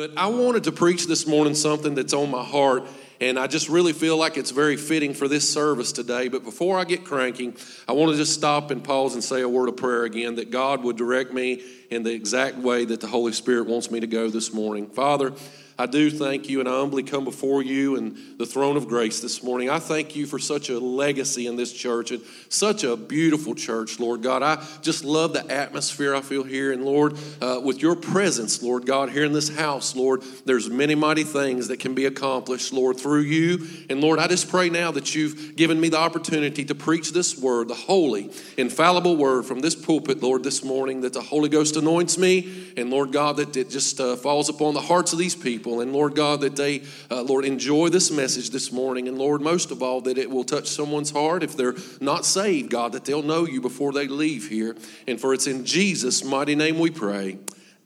But I wanted to preach this morning something that's on my heart, and I just really feel like it's very fitting for this service today. But before I get cranking, I want to just stop and pause and say a word of prayer again that God would direct me in the exact way that the Holy Spirit wants me to go this morning. Father, I do thank you and I humbly come before you and the throne of grace this morning. I thank you for such a legacy in this church and such a beautiful church, Lord God. I just love the atmosphere I feel here. And Lord, uh, with your presence, Lord God, here in this house, Lord, there's many mighty things that can be accomplished, Lord, through you. And Lord, I just pray now that you've given me the opportunity to preach this word, the holy, infallible word from this pulpit, Lord, this morning, that the Holy Ghost anoints me. And Lord God, that it just uh, falls upon the hearts of these people people. And Lord God, that they, uh, Lord, enjoy this message this morning. And Lord, most of all, that it will touch someone's heart if they're not saved, God, that they'll know you before they leave here. And for it's in Jesus' mighty name we pray.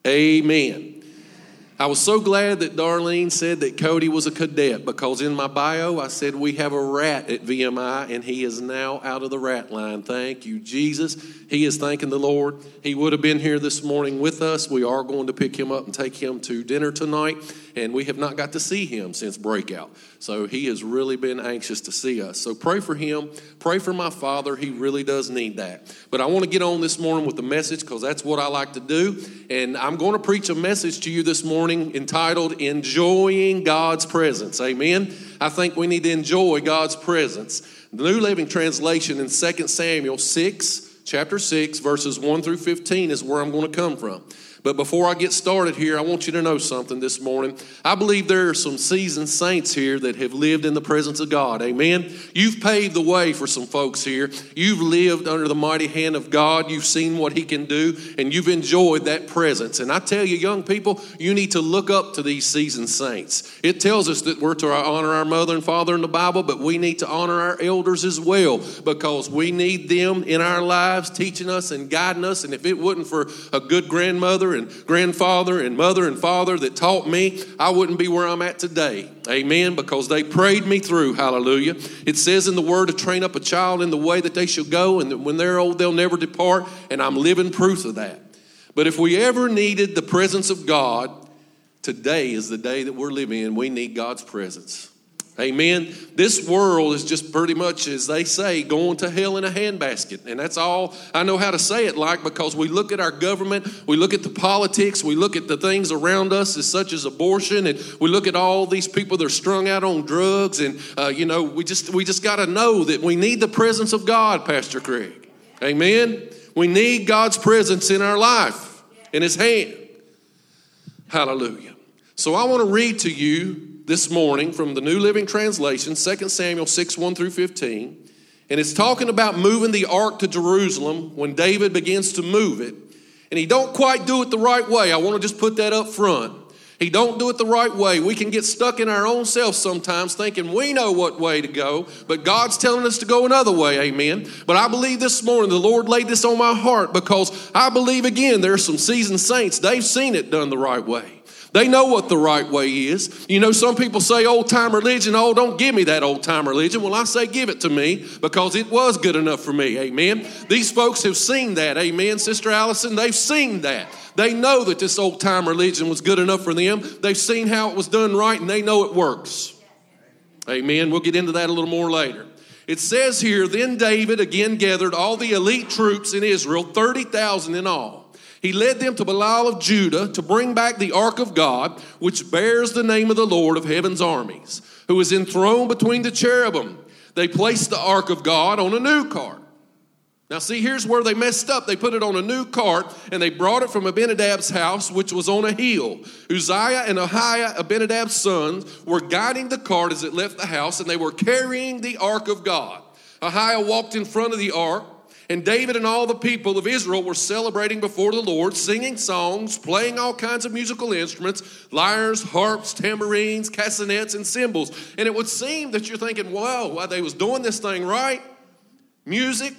Amen. I was so glad that Darlene said that Cody was a cadet because in my bio I said we have a rat at VMI and he is now out of the rat line. Thank you, Jesus. He is thanking the Lord. He would have been here this morning with us. We are going to pick him up and take him to dinner tonight and we have not got to see him since breakout. So he has really been anxious to see us. So pray for him. Pray for my father. He really does need that. But I want to get on this morning with the message because that's what I like to do. And I'm going to preach a message to you this morning entitled Enjoying God's Presence. Amen. I think we need to enjoy God's presence. The New Living Translation in 2 Samuel 6, chapter 6, verses 1 through 15 is where I'm going to come from. But before I get started here, I want you to know something this morning. I believe there are some seasoned saints here that have lived in the presence of God. Amen. You've paved the way for some folks here. You've lived under the mighty hand of God. You've seen what He can do, and you've enjoyed that presence. And I tell you, young people, you need to look up to these seasoned saints. It tells us that we're to honor our mother and father in the Bible, but we need to honor our elders as well because we need them in our lives teaching us and guiding us. And if it wasn't for a good grandmother, and grandfather and mother and father that taught me, I wouldn't be where I'm at today. Amen. Because they prayed me through. Hallelujah. It says in the word to train up a child in the way that they shall go, and that when they're old, they'll never depart. And I'm living proof of that. But if we ever needed the presence of God, today is the day that we're living in. We need God's presence. Amen. This world is just pretty much, as they say, going to hell in a handbasket. And that's all I know how to say it like because we look at our government, we look at the politics, we look at the things around us, as such as abortion, and we look at all these people that are strung out on drugs. And, uh, you know, we just, we just got to know that we need the presence of God, Pastor Craig. Amen. We need God's presence in our life, in His hand. Hallelujah. So I want to read to you this morning from the New Living Translation, 2 Samuel 6 1 through 15. And it's talking about moving the ark to Jerusalem when David begins to move it. And he don't quite do it the right way. I want to just put that up front. He don't do it the right way. We can get stuck in our own self sometimes thinking we know what way to go, but God's telling us to go another way. Amen. But I believe this morning the Lord laid this on my heart because I believe again there are some seasoned saints. They've seen it done the right way. They know what the right way is. You know, some people say old time religion, oh, don't give me that old time religion. Well, I say give it to me because it was good enough for me. Amen. These folks have seen that. Amen. Sister Allison, they've seen that. They know that this old time religion was good enough for them. They've seen how it was done right and they know it works. Amen. We'll get into that a little more later. It says here, then David again gathered all the elite troops in Israel, 30,000 in all he led them to Baalah of Judah to bring back the ark of God, which bears the name of the Lord of heaven's armies, who is enthroned between the cherubim. They placed the ark of God on a new cart. Now, see, here's where they messed up. They put it on a new cart and they brought it from Abinadab's house, which was on a hill. Uzziah and Ahiah, Abinadab's sons, were guiding the cart as it left the house, and they were carrying the ark of God. Ahiah walked in front of the ark. And David and all the people of Israel were celebrating before the Lord, singing songs, playing all kinds of musical instruments lyres, harps, tambourines, castanets, and cymbals. And it would seem that you're thinking, wow, why they was doing this thing right. Music,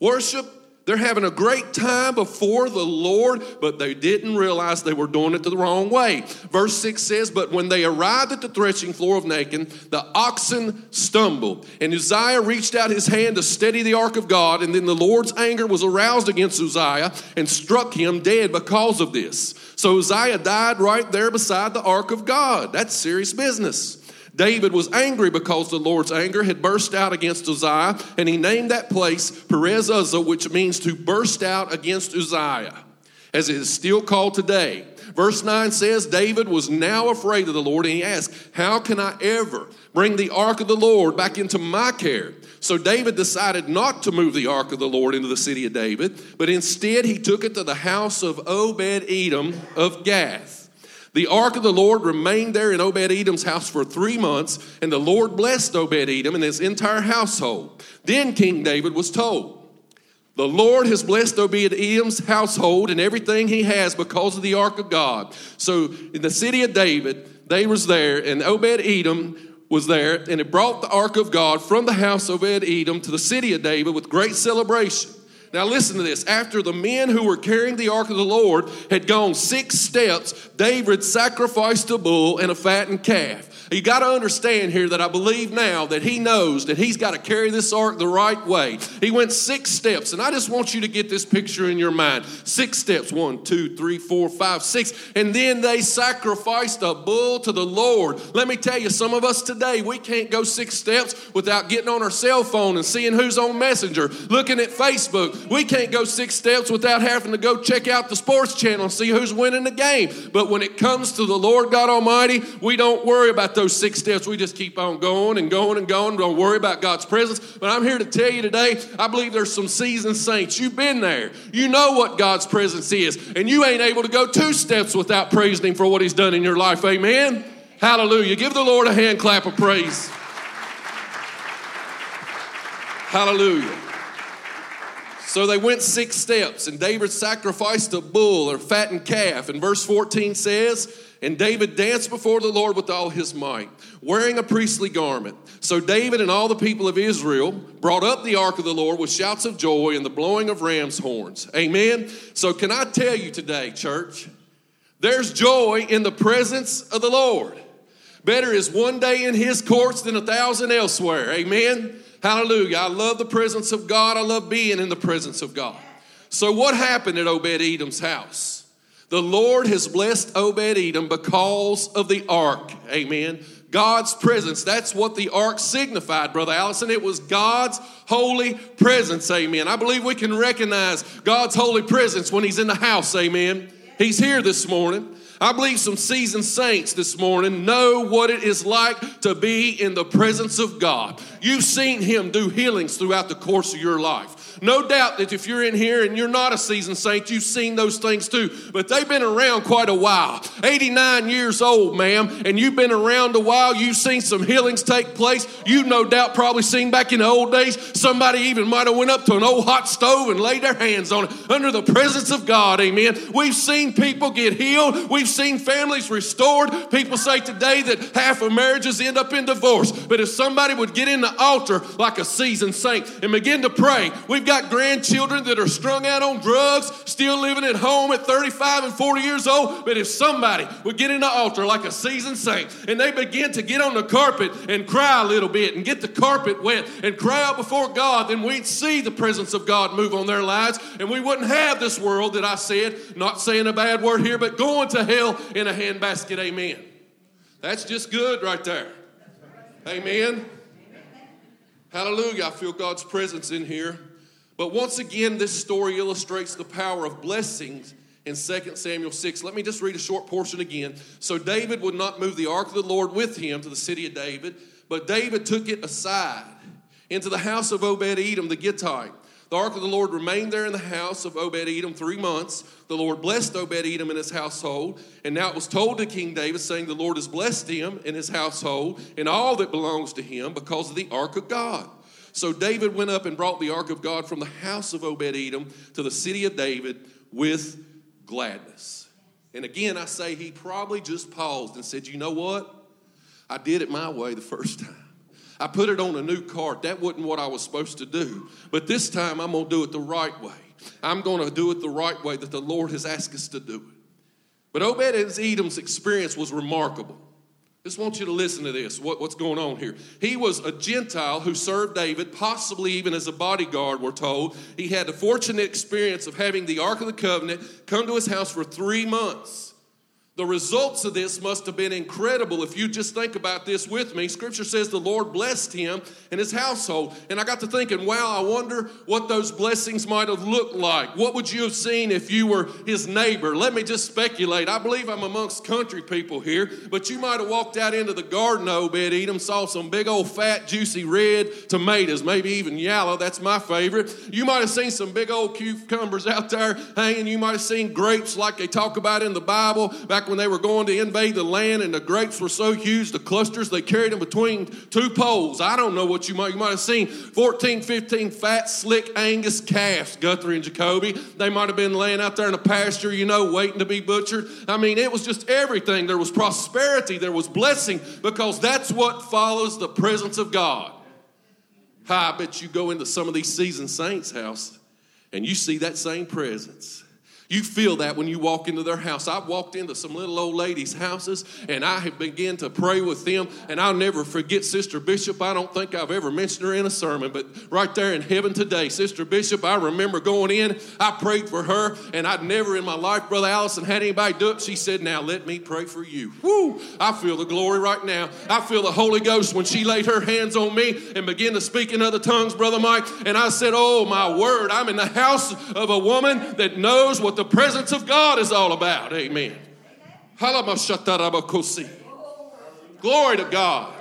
worship, They're having a great time before the Lord, but they didn't realize they were doing it the wrong way. Verse 6 says, But when they arrived at the threshing floor of Nacon, the oxen stumbled. And Uzziah reached out his hand to steady the ark of God, and then the Lord's anger was aroused against Uzziah and struck him dead because of this. So Uzziah died right there beside the ark of God. That's serious business. David was angry because the Lord's anger had burst out against Uzziah, and he named that place Perez Uzzah, which means to burst out against Uzziah, as it is still called today. Verse 9 says, David was now afraid of the Lord, and he asked, How can I ever bring the ark of the Lord back into my care? So David decided not to move the ark of the Lord into the city of David, but instead he took it to the house of Obed Edom of Gath. The ark of the Lord remained there in Obed Edom's house for three months, and the Lord blessed Obed Edom and his entire household. Then King David was told, The Lord has blessed Obed Edom's household and everything he has because of the ark of God. So in the city of David, they was there, and Obed Edom was there, and it brought the ark of God from the house of Obed Edom to the city of David with great celebration. Now, listen to this. After the men who were carrying the ark of the Lord had gone six steps, David sacrificed a bull and a fattened calf. You got to understand here that I believe now that he knows that he's got to carry this ark the right way. He went six steps, and I just want you to get this picture in your mind. Six steps one, two, three, four, five, six. And then they sacrificed a bull to the Lord. Let me tell you, some of us today, we can't go six steps without getting on our cell phone and seeing who's on Messenger, looking at Facebook. We can't go six steps without having to go check out the sports channel and see who's winning the game. But when it comes to the Lord God Almighty, we don't worry about those six steps. We just keep on going and going and going. Don't worry about God's presence. But I'm here to tell you today, I believe there's some seasoned saints. You've been there. You know what God's presence is. And you ain't able to go two steps without praising Him for what He's done in your life. Amen. Hallelujah. Give the Lord a hand clap of praise. Hallelujah. So they went six steps, and David sacrificed a bull or fattened calf. And verse 14 says, and David danced before the Lord with all his might, wearing a priestly garment. So David and all the people of Israel brought up the ark of the Lord with shouts of joy and the blowing of ram's horns. Amen. So, can I tell you today, church, there's joy in the presence of the Lord. Better is one day in his courts than a thousand elsewhere. Amen. Hallelujah. I love the presence of God. I love being in the presence of God. So, what happened at Obed Edom's house? The Lord has blessed Obed Edom because of the ark. Amen. God's presence. That's what the ark signified, Brother Allison. It was God's holy presence. Amen. I believe we can recognize God's holy presence when He's in the house. Amen. He's here this morning. I believe some seasoned saints this morning know what it is like to be in the presence of God. You've seen Him do healings throughout the course of your life. No doubt that if you're in here and you're not a seasoned saint, you've seen those things too. But they've been around quite a while. 89 years old, ma'am, and you've been around a while. You've seen some healings take place. You've no doubt probably seen back in the old days, somebody even might have went up to an old hot stove and laid their hands on it under the presence of God. Amen. We've seen people get healed. We've seen families restored. People say today that half of marriages end up in divorce. But if somebody would get in the altar like a seasoned saint and begin to pray, we've got grandchildren that are strung out on drugs, still living at home at 35 and 40 years old. But if somebody would get in the altar like a seasoned saint and they begin to get on the carpet and cry a little bit and get the carpet wet and cry out before God, then we'd see the presence of God move on their lives and we wouldn't have this world that I said, not saying a bad word here, but going to hell in a handbasket. Amen. That's just good right there. Amen. Hallelujah. I feel God's presence in here. But once again, this story illustrates the power of blessings in 2 Samuel 6. Let me just read a short portion again. So David would not move the ark of the Lord with him to the city of David, but David took it aside into the house of Obed Edom the Gittite. The ark of the Lord remained there in the house of Obed Edom three months. The Lord blessed Obed Edom and his household. And now it was told to King David, saying, The Lord has blessed him and his household and all that belongs to him because of the ark of God. So David went up and brought the ark of God from the house of Obed Edom to the city of David with gladness. And again, I say he probably just paused and said, You know what? I did it my way the first time. I put it on a new cart. That wasn't what I was supposed to do. But this time I'm going to do it the right way. I'm going to do it the right way that the Lord has asked us to do it. But Obed Edom's experience was remarkable. Just want you to listen to this, what, what's going on here. He was a Gentile who served David, possibly even as a bodyguard, we're told. He had the fortunate experience of having the Ark of the Covenant come to his house for three months. The results of this must have been incredible if you just think about this with me. Scripture says the Lord blessed him and his household. And I got to thinking, wow, I wonder what those blessings might have looked like. What would you have seen if you were his neighbor? Let me just speculate. I believe I'm amongst country people here, but you might have walked out into the garden, oh, of Obed Edom, saw some big old fat, juicy red tomatoes, maybe even yellow. That's my favorite. You might have seen some big old cucumbers out there hanging. You might have seen grapes like they talk about in the Bible back when they were going to invade the land and the grapes were so huge, the clusters, they carried them between two poles. I don't know what you might, you might have seen 14, 15 fat, slick Angus calves, Guthrie and Jacoby. They might have been laying out there in a pasture, you know, waiting to be butchered. I mean, it was just everything. There was prosperity, there was blessing, because that's what follows the presence of God. I bet you go into some of these seasoned saints' house and you see that same presence. You feel that when you walk into their house. I've walked into some little old ladies' houses and I have begun to pray with them. And I'll never forget Sister Bishop. I don't think I've ever mentioned her in a sermon, but right there in heaven today, Sister Bishop, I remember going in. I prayed for her, and I'd never in my life, Brother Allison, had anybody do it. She said, Now let me pray for you. Woo! I feel the glory right now. I feel the Holy Ghost when she laid her hands on me and began to speak in other tongues, Brother Mike. And I said, Oh, my word, I'm in the house of a woman that knows what the presence of God is all about. Amen. Glory to God.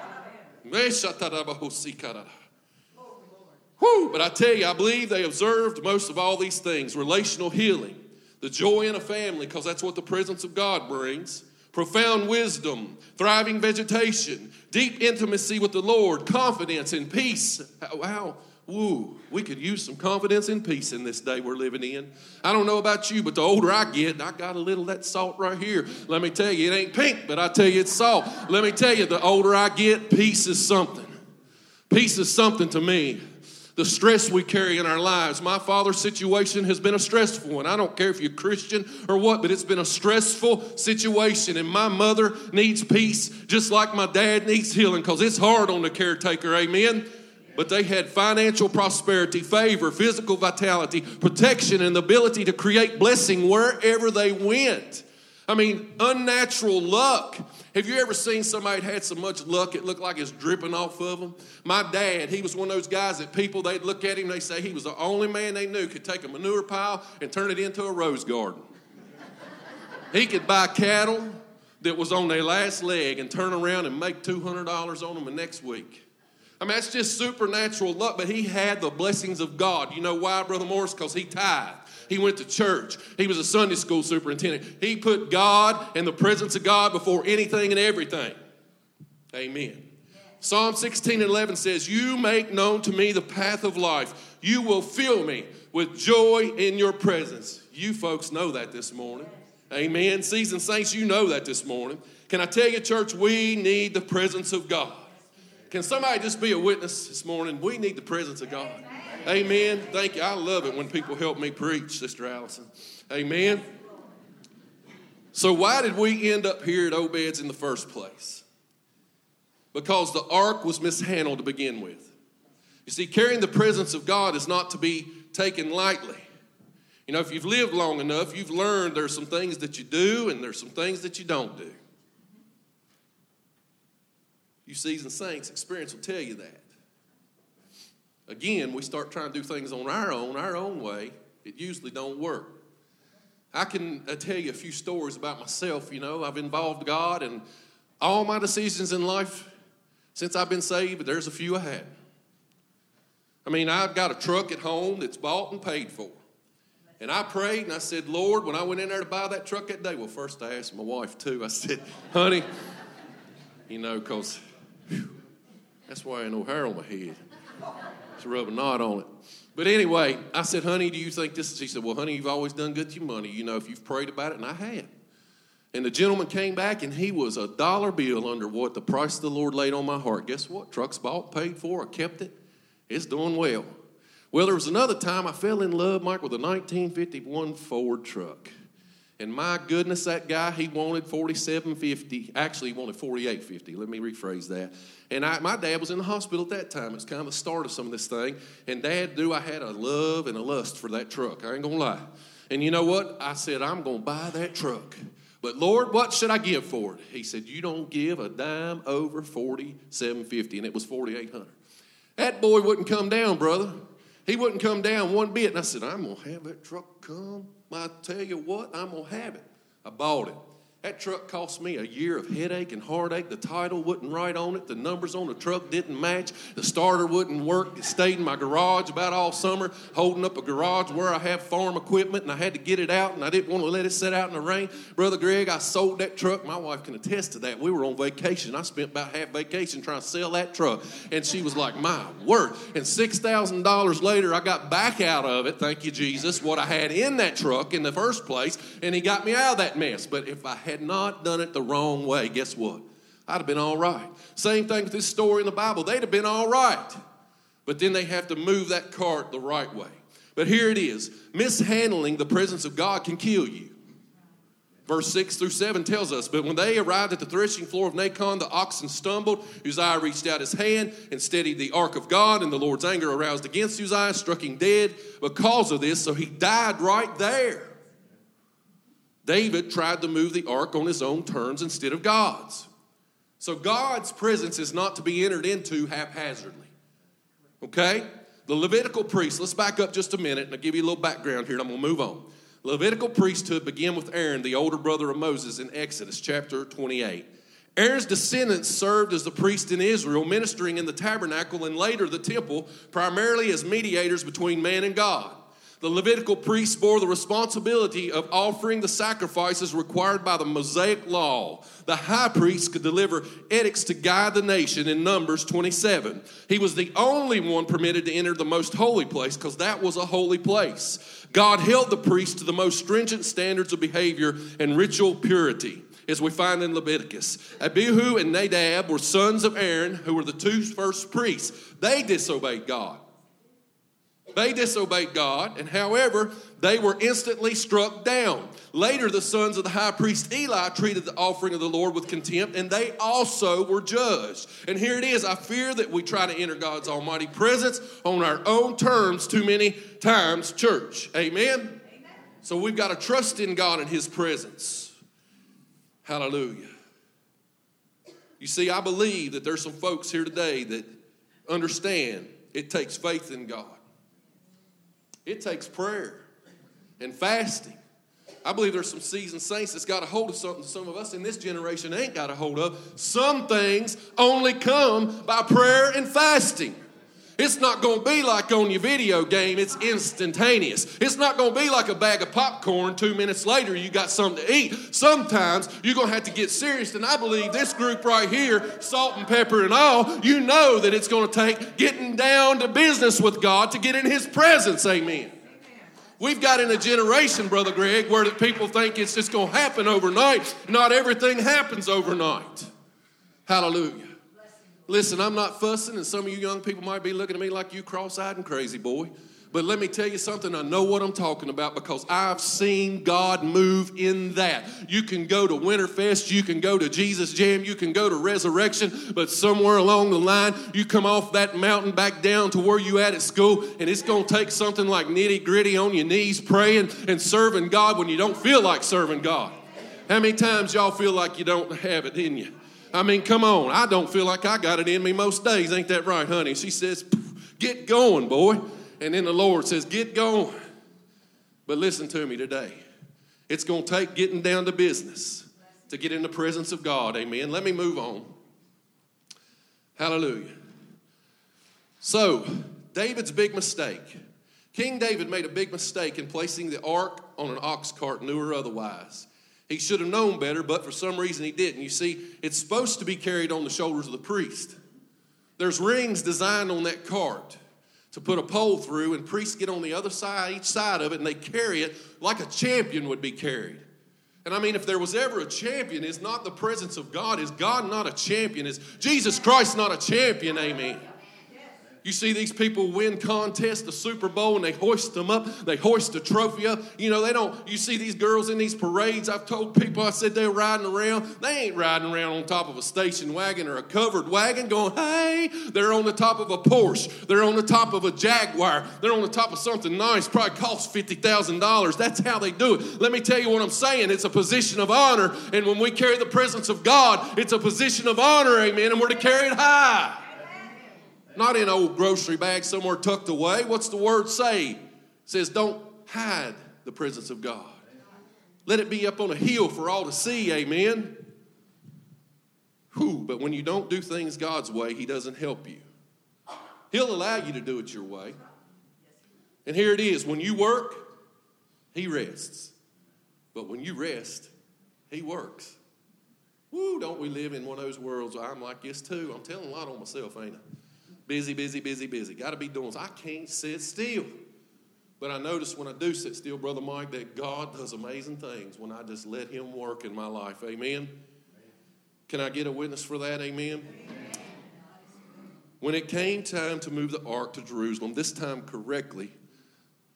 Whew, but I tell you, I believe they observed most of all these things relational healing, the joy in a family, because that's what the presence of God brings, profound wisdom, thriving vegetation, deep intimacy with the Lord, confidence and peace. Wow, Woo, we could use some confidence and peace in this day we're living in. I don't know about you, but the older I get, I got a little that salt right here. Let me tell you, it ain't pink, but I tell you it's salt. Let me tell you, the older I get, peace is something. Peace is something to me. The stress we carry in our lives. My father's situation has been a stressful one. I don't care if you're Christian or what, but it's been a stressful situation. And my mother needs peace just like my dad needs healing because it's hard on the caretaker. Amen but they had financial prosperity, favor, physical vitality, protection, and the ability to create blessing wherever they went. I mean, unnatural luck. Have you ever seen somebody had so much luck it looked like it's dripping off of them? My dad, he was one of those guys that people, they'd look at him, they say he was the only man they knew could take a manure pile and turn it into a rose garden. he could buy cattle that was on their last leg and turn around and make $200 on them the next week. I mean, that's just supernatural luck, but he had the blessings of God. You know why, Brother Morris? Because he tithed. He went to church. He was a Sunday school superintendent. He put God and the presence of God before anything and everything. Amen. Psalm 16 and 11 says, You make known to me the path of life. You will fill me with joy in your presence. You folks know that this morning. Amen. Seasoned saints, you know that this morning. Can I tell you, church, we need the presence of God. Can somebody just be a witness this morning? We need the presence of God. Amen. Thank you. I love it when people help me preach, Sister Allison. Amen. So, why did we end up here at Obed's in the first place? Because the ark was mishandled to begin with. You see, carrying the presence of God is not to be taken lightly. You know, if you've lived long enough, you've learned there's some things that you do and there's some things that you don't do. You seasoned saints, experience will tell you that. Again, we start trying to do things on our own, our own way. It usually don't work. I can uh, tell you a few stories about myself. You know, I've involved God in all my decisions in life since I've been saved, but there's a few I had. I mean, I've got a truck at home that's bought and paid for. And I prayed and I said, Lord, when I went in there to buy that truck that day, well, first I asked my wife too. I said, honey, you know, because that's why I ain't no hair on my head. A rub a knot on it. But anyway, I said, honey, do you think this is? She said, well, honey, you've always done good to your money, you know, if you've prayed about it, and I had. And the gentleman came back, and he was a dollar bill under what the price the Lord laid on my heart. Guess what? Truck's bought, paid for, I kept it. It's doing well. Well, there was another time I fell in love, Mike, with a 1951 Ford truck. And my goodness, that guy, he wanted 4750. Actually, he wanted 4850. Let me rephrase that. And I, my dad was in the hospital at that time. It's kind of the start of some of this thing. And dad knew I had a love and a lust for that truck. I ain't going to lie. And you know what? I said, I'm going to buy that truck. But Lord, what should I give for it? He said, You don't give a dime over 4750. And it was 4800 That boy wouldn't come down, brother. He wouldn't come down one bit. And I said, I'm going to have that truck come. I tell you what, I'm going to have it. I bought it. That truck cost me a year of headache and heartache. The title wasn't right on it. The numbers on the truck didn't match. The starter wouldn't work. It stayed in my garage about all summer, holding up a garage where I have farm equipment, and I had to get it out, and I didn't want to let it sit out in the rain. Brother Greg, I sold that truck. My wife can attest to that. We were on vacation. I spent about half vacation trying to sell that truck, and she was like, "My word!" And six thousand dollars later, I got back out of it. Thank you, Jesus. What I had in that truck in the first place, and He got me out of that mess. But if I had not done it the wrong way, guess what? I'd have been all right. Same thing with this story in the Bible. They'd have been all right. But then they have to move that cart the right way. But here it is mishandling the presence of God can kill you. Verse 6 through 7 tells us, But when they arrived at the threshing floor of Nacon, the oxen stumbled. Uzziah reached out his hand and steadied the ark of God, and the Lord's anger aroused against Uzziah, struck him dead because of this, so he died right there. David tried to move the ark on his own terms instead of God's. So God's presence is not to be entered into haphazardly. Okay? The Levitical priest, let's back up just a minute and I'll give you a little background here and I'm going to move on. Levitical priesthood began with Aaron, the older brother of Moses, in Exodus chapter 28. Aaron's descendants served as the priest in Israel, ministering in the tabernacle and later the temple, primarily as mediators between man and God. The Levitical priests bore the responsibility of offering the sacrifices required by the Mosaic law. The high priest could deliver edicts to guide the nation in Numbers 27. He was the only one permitted to enter the most holy place because that was a holy place. God held the priest to the most stringent standards of behavior and ritual purity as we find in Leviticus. Abihu and Nadab were sons of Aaron, who were the two first priests. They disobeyed God. They disobeyed God, and however, they were instantly struck down. Later, the sons of the high priest Eli treated the offering of the Lord with contempt, and they also were judged. And here it is I fear that we try to enter God's almighty presence on our own terms too many times, church. Amen? Amen. So we've got to trust in God and His presence. Hallelujah. You see, I believe that there's some folks here today that understand it takes faith in God. It takes prayer and fasting. I believe there's some seasoned saints that's got a hold of something some of us in this generation ain't got a hold of. Some things only come by prayer and fasting. It's not going to be like on your video game, it's instantaneous. It's not going to be like a bag of popcorn, two minutes later, you got something to eat. Sometimes you're going to have to get serious. And I believe this group right here, salt and pepper and all, you know that it's going to take getting down to business with God to get in His presence. Amen. We've got in a generation, Brother Greg, where people think it's just going to happen overnight. Not everything happens overnight. Hallelujah. Listen, I'm not fussing, and some of you young people might be looking at me like you cross eyed and crazy, boy. But let me tell you something, I know what I'm talking about because I've seen God move in that. You can go to Winterfest, you can go to Jesus Jam, you can go to Resurrection, but somewhere along the line, you come off that mountain back down to where you at at school, and it's going to take something like nitty gritty on your knees praying and serving God when you don't feel like serving God. How many times y'all feel like you don't have it in you? I mean, come on. I don't feel like I got it in me most days. Ain't that right, honey? She says, Get going, boy. And then the Lord says, Get going. But listen to me today. It's going to take getting down to business to get in the presence of God. Amen. Let me move on. Hallelujah. So, David's big mistake. King David made a big mistake in placing the ark on an ox cart, new or otherwise. He should have known better, but for some reason he didn't. You see, it's supposed to be carried on the shoulders of the priest. There's rings designed on that cart to put a pole through, and priests get on the other side, each side of it, and they carry it like a champion would be carried. And I mean, if there was ever a champion, is not the presence of God. Is God not a champion? Is Jesus Christ not a champion? Amen. You see these people win contests, the Super Bowl, and they hoist them up. They hoist a trophy up. You know, they don't. You see these girls in these parades. I've told people, I said they're riding around. They ain't riding around on top of a station wagon or a covered wagon going, hey. They're on the top of a Porsche. They're on the top of a Jaguar. They're on the top of something nice, probably costs $50,000. That's how they do it. Let me tell you what I'm saying. It's a position of honor. And when we carry the presence of God, it's a position of honor, amen. And we're to carry it high. Not in an old grocery bag somewhere tucked away. What's the word say? It says, don't hide the presence of God. Let it be up on a hill for all to see, amen. Whew, but when you don't do things God's way, He doesn't help you. He'll allow you to do it your way. And here it is when you work, He rests. But when you rest, He works. Woo, don't we live in one of those worlds where I'm like this too? I'm telling a lot on myself, ain't I? Busy, busy, busy, busy. Got to be doing. I can't sit still. But I notice when I do sit still, Brother Mike, that God does amazing things when I just let Him work in my life. Amen. Can I get a witness for that? Amen. When it came time to move the ark to Jerusalem, this time correctly,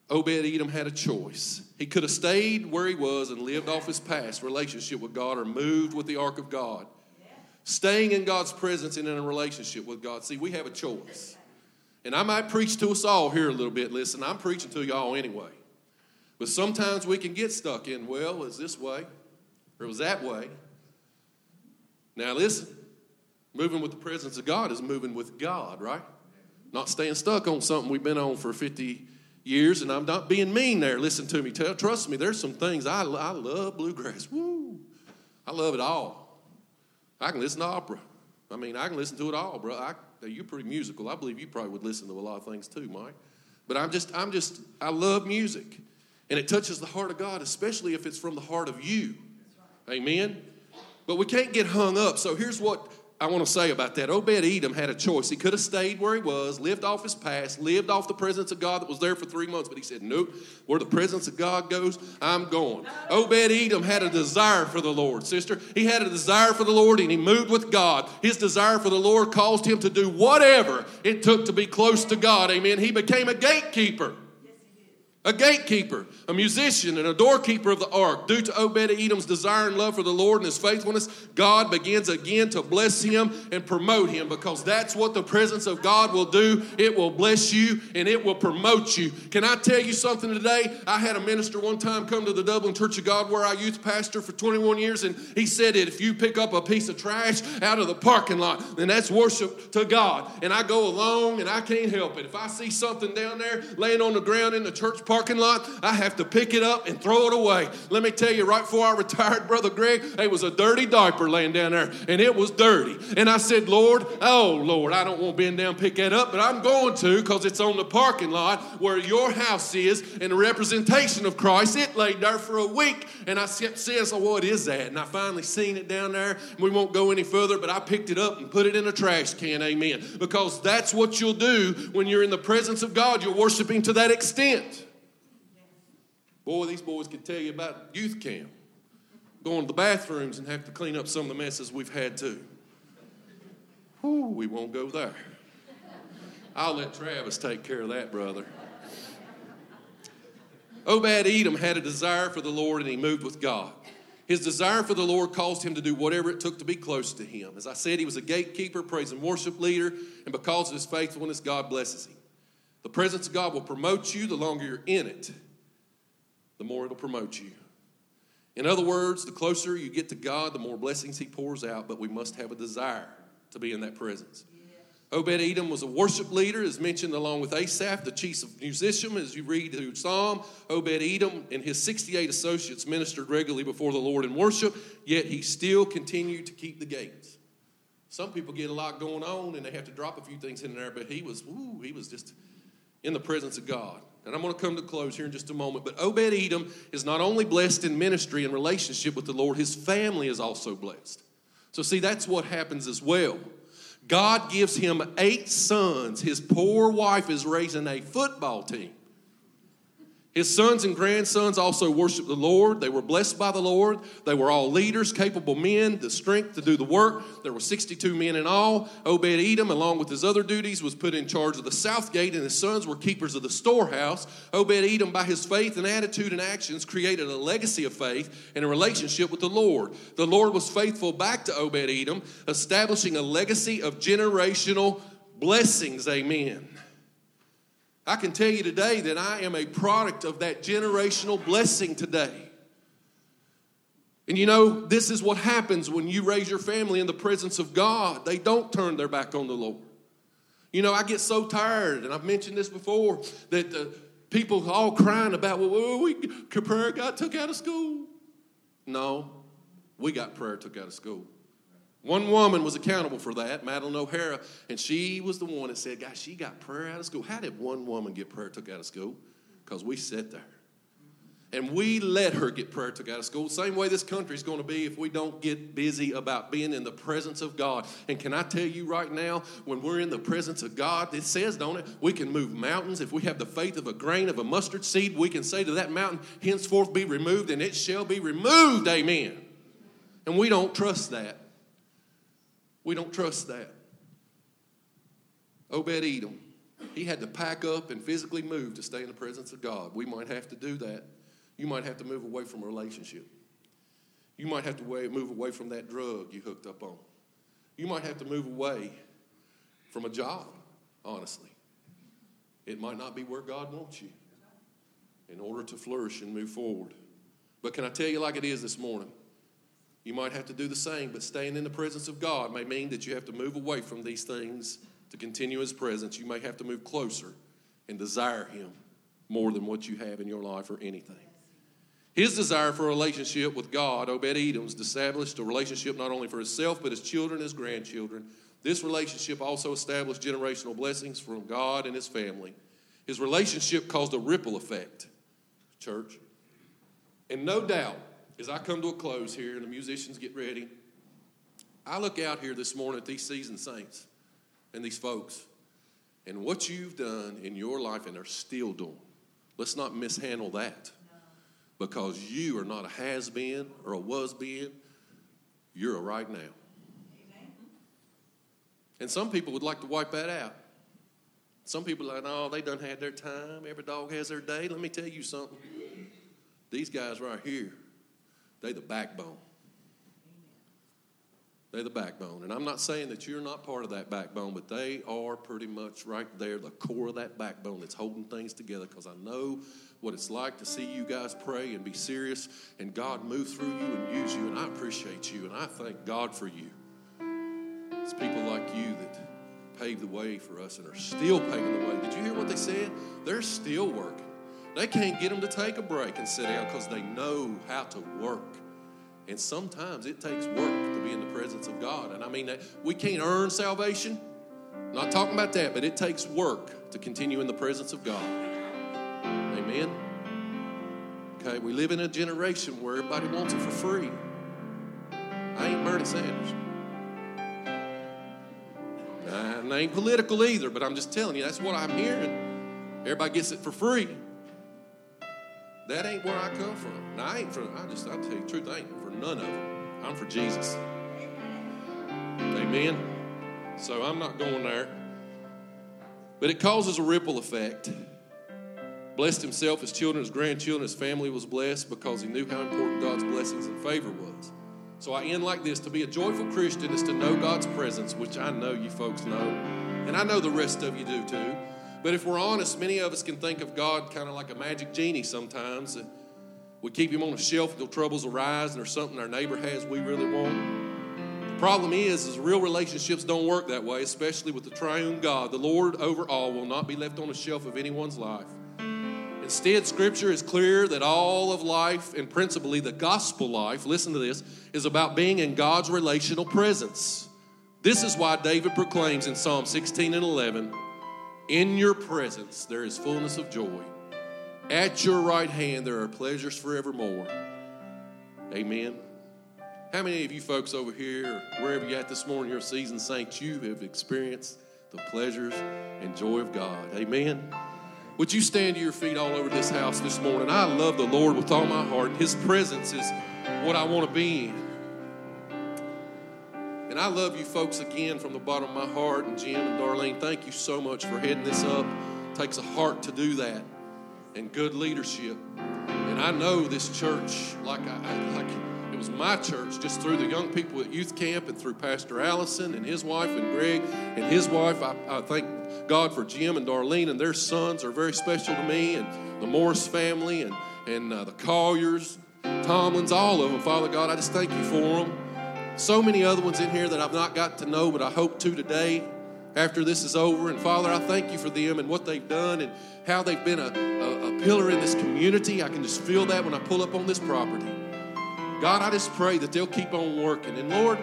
Obed Edom had a choice. He could have stayed where he was and lived off his past relationship with God or moved with the ark of God. Staying in God's presence and in a relationship with God. See, we have a choice. And I might preach to us all here a little bit. Listen, I'm preaching to y'all anyway. But sometimes we can get stuck in, well, it's this way or it was that way. Now, listen, moving with the presence of God is moving with God, right? Not staying stuck on something we've been on for 50 years, and I'm not being mean there. Listen to me. Tell, trust me, there's some things I, I love bluegrass. Woo! I love it all. I can listen to opera. I mean, I can listen to it all, bro. I, you're pretty musical. I believe you probably would listen to a lot of things too, Mike. But I'm just, I'm just, I love music. And it touches the heart of God, especially if it's from the heart of you. Amen? But we can't get hung up. So here's what I want to say about that. Obed Edom had a choice. He could have stayed where he was, lived off his past, lived off the presence of God that was there for three months, but he said, Nope, where the presence of God goes, I'm going. Obed Edom had a desire for the Lord, sister. He had a desire for the Lord and he moved with God. His desire for the Lord caused him to do whatever it took to be close to God. Amen. He became a gatekeeper a gatekeeper, a musician, and a doorkeeper of the ark. Due to Obed Edom's desire and love for the Lord and his faithfulness, God begins again to bless him and promote him because that's what the presence of God will do. It will bless you and it will promote you. Can I tell you something today? I had a minister one time come to the Dublin Church of God where I youth pastor for 21 years, and he said that if you pick up a piece of trash out of the parking lot, then that's worship to God. And I go along and I can't help it. If I see something down there laying on the ground in the church parking lot, I have to pick it up and throw it away. Let me tell you, right before I retired, Brother Greg, it was a dirty diaper laying down there, and it was dirty. And I said, Lord, oh Lord, I don't want to down pick that up, but I'm going to because it's on the parking lot where your house is and the representation of Christ. It laid there for a week, and I kept saying, so what is that? And I finally seen it down there. We won't go any further, but I picked it up and put it in a trash can, amen. Because that's what you'll do when you're in the presence of God. You're worshiping to that extent. Boy, these boys could tell you about youth camp, going to the bathrooms and have to clean up some of the messes we've had too. Whew, we won't go there. I'll let Travis take care of that, brother. Obed Edom had a desire for the Lord and he moved with God. His desire for the Lord caused him to do whatever it took to be close to him. As I said, he was a gatekeeper, praise and worship leader, and because of his faithfulness, God blesses him. The presence of God will promote you the longer you're in it the more it'll promote you. In other words, the closer you get to God, the more blessings He pours out, but we must have a desire to be in that presence. Obed Edom was a worship leader, as mentioned along with Asaph, the chief of musician. As you read through Psalm, Obed Edom and his 68 associates ministered regularly before the Lord in worship, yet he still continued to keep the gates. Some people get a lot going on and they have to drop a few things in there, but he was, ooh, he was just in the presence of God. And I'm going to come to close here in just a moment. But Obed Edom is not only blessed in ministry and relationship with the Lord, his family is also blessed. So, see, that's what happens as well. God gives him eight sons. His poor wife is raising a football team. His sons and grandsons also worshiped the Lord. They were blessed by the Lord. They were all leaders, capable men, the strength to do the work. There were 62 men in all. Obed Edom, along with his other duties, was put in charge of the south gate, and his sons were keepers of the storehouse. Obed Edom, by his faith and attitude and actions, created a legacy of faith and a relationship with the Lord. The Lord was faithful back to Obed Edom, establishing a legacy of generational blessings. Amen. I can tell you today that I am a product of that generational blessing today. And you know, this is what happens when you raise your family in the presence of God. They don't turn their back on the Lord. You know, I get so tired, and I've mentioned this before, that uh, people all crying about, well, we, prayer got took out of school. No, we got prayer took out of school. One woman was accountable for that, Madeline O'Hara, and she was the one that said, Guys, she got prayer out of school. How did one woman get prayer took out of school? Because we sat there. And we let her get prayer took out of school. Same way this country is going to be if we don't get busy about being in the presence of God. And can I tell you right now, when we're in the presence of God, it says, don't it? We can move mountains. If we have the faith of a grain of a mustard seed, we can say to that mountain, henceforth be removed, and it shall be removed. Amen. And we don't trust that. We don't trust that. Obed Edom, he had to pack up and physically move to stay in the presence of God. We might have to do that. You might have to move away from a relationship. You might have to move away from that drug you hooked up on. You might have to move away from a job, honestly. It might not be where God wants you in order to flourish and move forward. But can I tell you, like it is this morning? You might have to do the same, but staying in the presence of God may mean that you have to move away from these things to continue His presence. You may have to move closer and desire Him more than what you have in your life or anything. His desire for a relationship with God, Obed Edom's, established a relationship not only for himself, but his children, his grandchildren. This relationship also established generational blessings from God and his family. His relationship caused a ripple effect, church. And no doubt, as I come to a close here and the musicians get ready, I look out here this morning at these seasoned saints and these folks and what you've done in your life and are still doing. Let's not mishandle that because you are not a has been or a was been, you're a right now. And some people would like to wipe that out. Some people are like, oh, they done had their time. Every dog has their day. Let me tell you something. These guys right here they the backbone. They're the backbone. And I'm not saying that you're not part of that backbone, but they are pretty much right there, the core of that backbone that's holding things together because I know what it's like to see you guys pray and be serious and God move through you and use you. And I appreciate you and I thank God for you. It's people like you that paved the way for us and are still paving the way. Did you hear what they said? They're still working. They can't get them to take a break and sit down because they know how to work. And sometimes it takes work to be in the presence of God. And I mean, we can't earn salvation. not talking about that, but it takes work to continue in the presence of God. Amen. Okay, we live in a generation where everybody wants it for free. I ain't Bernie Sanders. I ain't political either, but I'm just telling you, that's what I'm hearing. Everybody gets it for free. That ain't where I come from. Now, I ain't for, I just, I'll tell you the truth, I ain't for none of them. I'm for Jesus. Amen. So I'm not going there. But it causes a ripple effect. Blessed himself, his children, his grandchildren, his family was blessed because he knew how important God's blessings and favor was. So I end like this To be a joyful Christian is to know God's presence, which I know you folks know. And I know the rest of you do too. But if we're honest, many of us can think of God kind of like a magic genie sometimes. We keep him on a shelf until troubles arise and there's something our neighbor has we really want. The problem is, is real relationships don't work that way, especially with the triune God. The Lord over all will not be left on a shelf of anyone's life. Instead, Scripture is clear that all of life, and principally the gospel life, listen to this, is about being in God's relational presence. This is why David proclaims in Psalm 16 and 11 in your presence there is fullness of joy. At your right hand there are pleasures forevermore. Amen. How many of you folks over here, wherever you're at this morning, you're seasoned saints, you have experienced the pleasures and joy of God? Amen. Would you stand to your feet all over this house this morning? I love the Lord with all my heart. His presence is what I want to be in. And I love you folks again from the bottom of my heart. And Jim and Darlene, thank you so much for heading this up. It takes a heart to do that and good leadership. And I know this church, like I, like it was my church, just through the young people at youth camp and through Pastor Allison and his wife and Greg and his wife. I, I thank God for Jim and Darlene and their sons are very special to me, and the Morris family and and uh, the Colliers, Tomlins, all of them. Father God, I just thank you for them. So many other ones in here that I've not got to know, but I hope to today after this is over. And Father, I thank you for them and what they've done and how they've been a, a, a, pillar in this community. I can just feel that when I pull up on this property. God, I just pray that they'll keep on working. And Lord,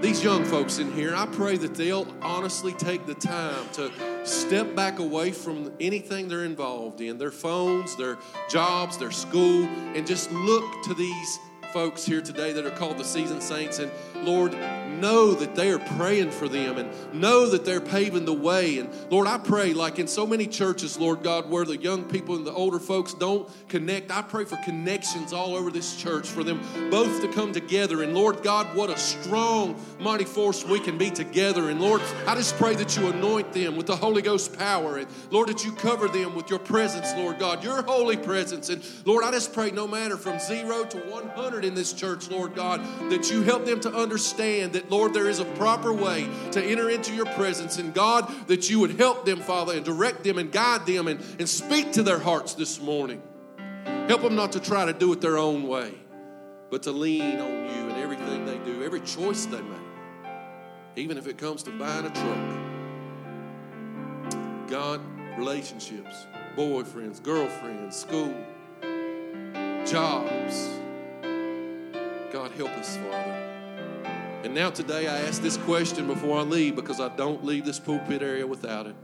these young folks in here, I pray that they'll honestly take the time to step back away from anything they're involved in their phones, their jobs, their school and just look to these folks here today that are called the seasoned saints. And Lord, know that they are praying for them and know that they're paving the way. And Lord, I pray, like in so many churches, Lord God, where the young people and the older folks don't connect, I pray for connections all over this church for them both to come together. And Lord God, what a strong, mighty force we can be together. And Lord, I just pray that you anoint them with the Holy Ghost power. And Lord, that you cover them with your presence, Lord God, your holy presence. And Lord, I just pray no matter from zero to 100 in this church, Lord God, that you help them to understand that, Lord, there is a proper way to enter into your presence. And God, that you would help them, Father, and direct them and guide them and, and speak to their hearts this morning. Help them not to try to do it their own way, but to lean on you in everything they do, every choice they make, even if it comes to buying a truck. God, relationships, boyfriends, girlfriends, school, jobs God, help us, Father. And now today I ask this question before I leave because I don't leave this pulpit area without it.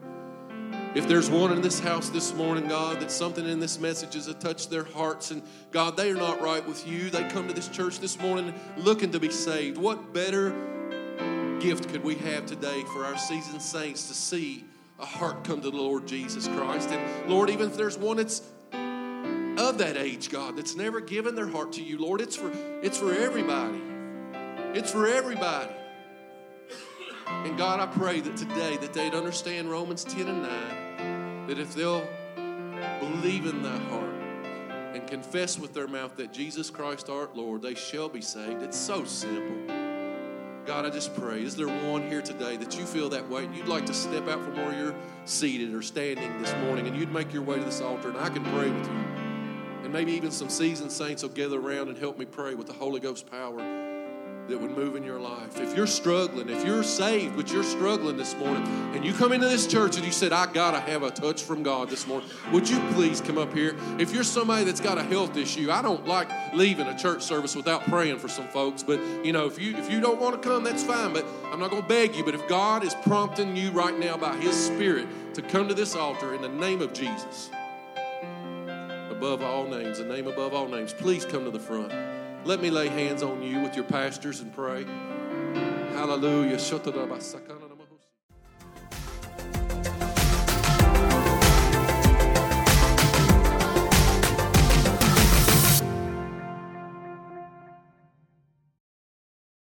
If there's one in this house this morning, God, that something in this message has touched their hearts, and God, they are not right with you. They come to this church this morning looking to be saved. What better gift could we have today for our seasoned saints to see a heart come to the Lord Jesus Christ? And Lord, even if there's one that's of that age, God, that's never given their heart to you, Lord. It's for, it's for everybody. It's for everybody. And God, I pray that today that they'd understand Romans 10 and 9, that if they'll believe in their heart and confess with their mouth that Jesus Christ art Lord, they shall be saved. It's so simple. God, I just pray, is there one here today that you feel that way and you'd like to step out from where you're seated or standing this morning and you'd make your way to this altar and I can pray with you? And maybe even some seasoned saints will gather around and help me pray with the Holy Ghost power that would move in your life. If you're struggling, if you're saved, but you're struggling this morning, and you come into this church and you said, I got to have a touch from God this morning, would you please come up here? If you're somebody that's got a health issue, I don't like leaving a church service without praying for some folks, but you know, if you if you don't want to come, that's fine, but I'm not going to beg you, but if God is prompting you right now by his spirit to come to this altar in the name of Jesus, above all names, the name above all names, please come to the front. Let me lay hands on you with your pastors and pray. Hallelujah.